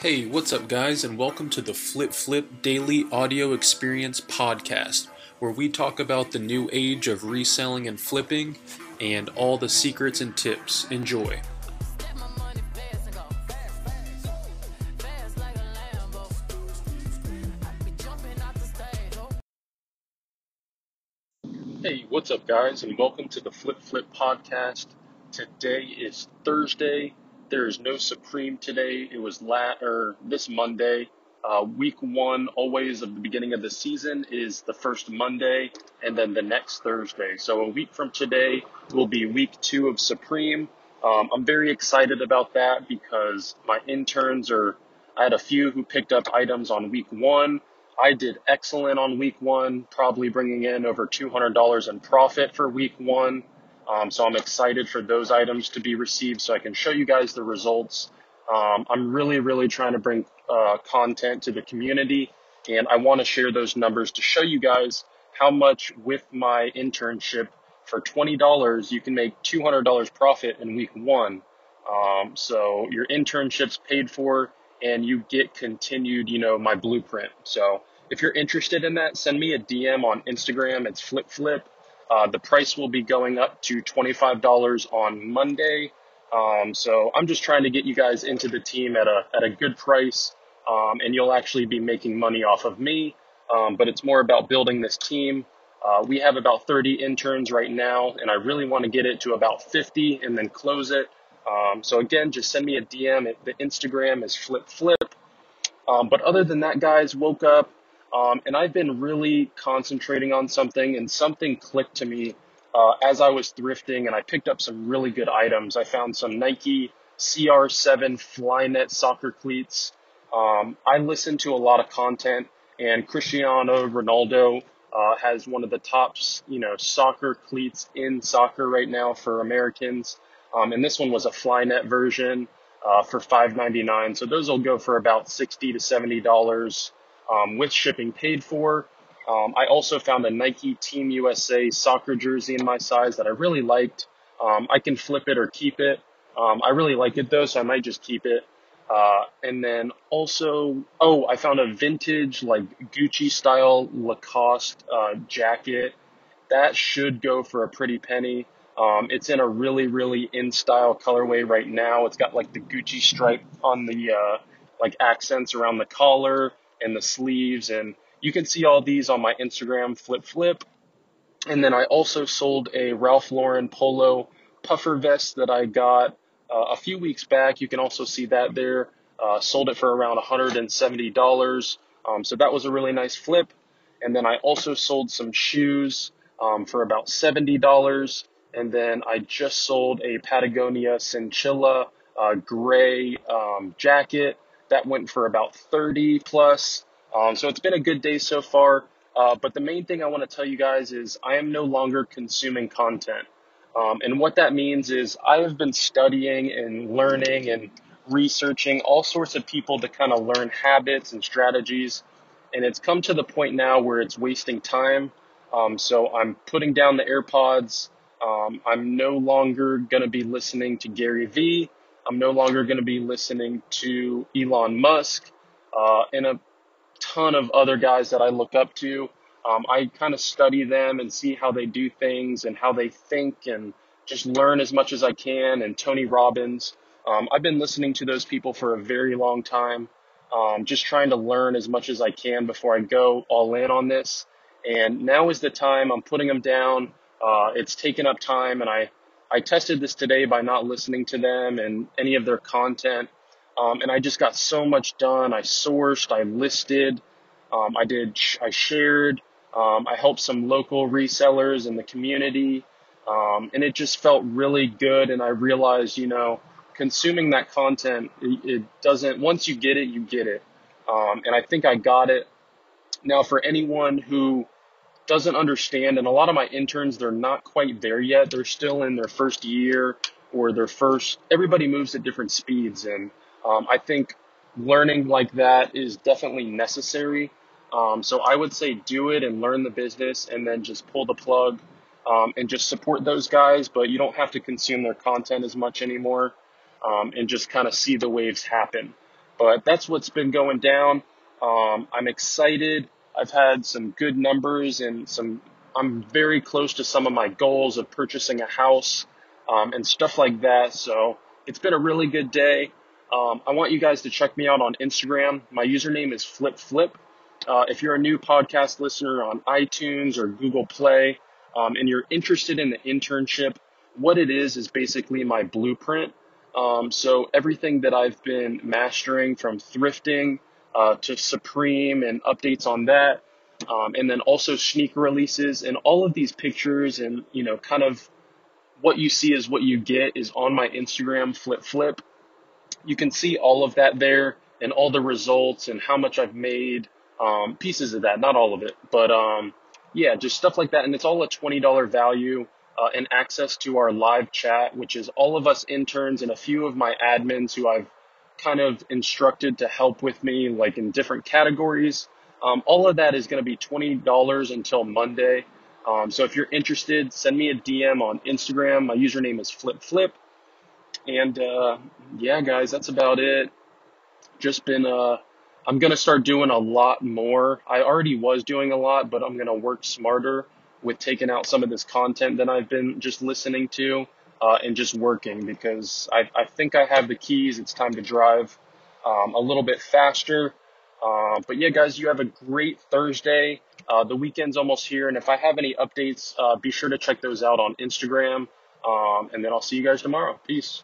Hey, what's up, guys, and welcome to the Flip Flip Daily Audio Experience Podcast, where we talk about the new age of reselling and flipping and all the secrets and tips. Enjoy. Hey, what's up, guys, and welcome to the Flip Flip Podcast. Today is Thursday, there is no Supreme today. It was la- or this Monday. Uh, week one, always of the beginning of the season, is the first Monday, and then the next Thursday. So a week from today will be week two of Supreme. Um, I'm very excited about that because my interns are. I had a few who picked up items on week one. I did excellent on week one, probably bringing in over $200 in profit for week one. Um, so I'm excited for those items to be received so I can show you guys the results. Um, I'm really, really trying to bring uh, content to the community and I want to share those numbers to show you guys how much with my internship for $20 you can make $200 profit in week one. Um, so your internship's paid for and you get continued, you know, my blueprint. So if you're interested in that, send me a DM on Instagram. It's flip flip uh, the price will be going up to $25 on Monday. Um, so I'm just trying to get you guys into the team at a, at a good price. Um, and you'll actually be making money off of me. Um, but it's more about building this team. Uh, we have about 30 interns right now, and I really want to get it to about 50 and then close it. Um, so again, just send me a DM. The Instagram is flip flip. Um, but other than that, guys, woke up, um, and I've been really concentrating on something, and something clicked to me uh, as I was thrifting, and I picked up some really good items. I found some Nike CR7 Flyknit soccer cleats. Um, I listen to a lot of content, and Cristiano Ronaldo uh, has one of the top, you know, soccer cleats in soccer right now for Americans. Um, and this one was a Flyknit version uh, for $5.99. So those will go for about 60 to $70 um, with shipping paid for. Um, I also found a Nike Team USA soccer jersey in my size that I really liked. Um, I can flip it or keep it. Um, I really like it though, so I might just keep it. Uh, and then also, oh, I found a vintage like Gucci style Lacoste uh, jacket. That should go for a pretty penny. Um, it's in a really, really in style colorway right now. It's got like the Gucci stripe on the uh, like accents around the collar and the sleeves. And you can see all these on my Instagram, Flip Flip. And then I also sold a Ralph Lauren polo puffer vest that I got uh, a few weeks back. You can also see that there. Uh, sold it for around $170. Um, so that was a really nice flip. And then I also sold some shoes um, for about $70. And then I just sold a Patagonia Synchilla uh, gray um, jacket that went for about 30 plus. Um, so it's been a good day so far. Uh, but the main thing I want to tell you guys is I am no longer consuming content. Um, and what that means is I have been studying and learning and researching all sorts of people to kind of learn habits and strategies. And it's come to the point now where it's wasting time. Um, so I'm putting down the AirPods. Um, I'm no longer going to be listening to Gary Vee. I'm no longer going to be listening to Elon Musk uh, and a ton of other guys that I look up to. Um, I kind of study them and see how they do things and how they think and just learn as much as I can. And Tony Robbins, um, I've been listening to those people for a very long time, um, just trying to learn as much as I can before I go all in on this. And now is the time. I'm putting them down. Uh, it's taken up time, and I I tested this today by not listening to them and any of their content. Um, and I just got so much done. I sourced, I listed, um, I did, I shared, um, I helped some local resellers in the community. Um, and it just felt really good. And I realized, you know, consuming that content, it, it doesn't, once you get it, you get it. Um, and I think I got it. Now, for anyone who doesn't understand, and a lot of my interns, they're not quite there yet. They're still in their first year or their first, everybody moves at different speeds. And um, I think learning like that is definitely necessary. Um, so I would say do it and learn the business and then just pull the plug um, and just support those guys, but you don't have to consume their content as much anymore um, and just kind of see the waves happen. But that's what's been going down. Um, I'm excited. I've had some good numbers and some. I'm very close to some of my goals of purchasing a house um, and stuff like that. So it's been a really good day. Um, I want you guys to check me out on Instagram. My username is Flip Flip. Uh, if you're a new podcast listener on iTunes or Google Play, um, and you're interested in the internship, what it is is basically my blueprint. Um, so everything that I've been mastering from thrifting uh, to Supreme and updates on that, um, and then also sneaker releases and all of these pictures and you know kind of what you see is what you get is on my Instagram flip flip. You can see all of that there and all the results and how much I've made. Um, pieces of that, not all of it, but um, yeah, just stuff like that. And it's all a $20 value uh, and access to our live chat, which is all of us interns and a few of my admins who I've kind of instructed to help with me, like in different categories. Um, all of that is going to be $20 until Monday. Um, so if you're interested, send me a DM on Instagram. My username is FlipFlip. And uh, yeah, guys, that's about it. Just been, uh, I'm going to start doing a lot more. I already was doing a lot, but I'm going to work smarter with taking out some of this content that I've been just listening to uh, and just working because I, I think I have the keys. It's time to drive um, a little bit faster. Uh, but yeah, guys, you have a great Thursday. Uh, the weekend's almost here, and if I have any updates, uh, be sure to check those out on Instagram. Um, and then I'll see you guys tomorrow. Peace.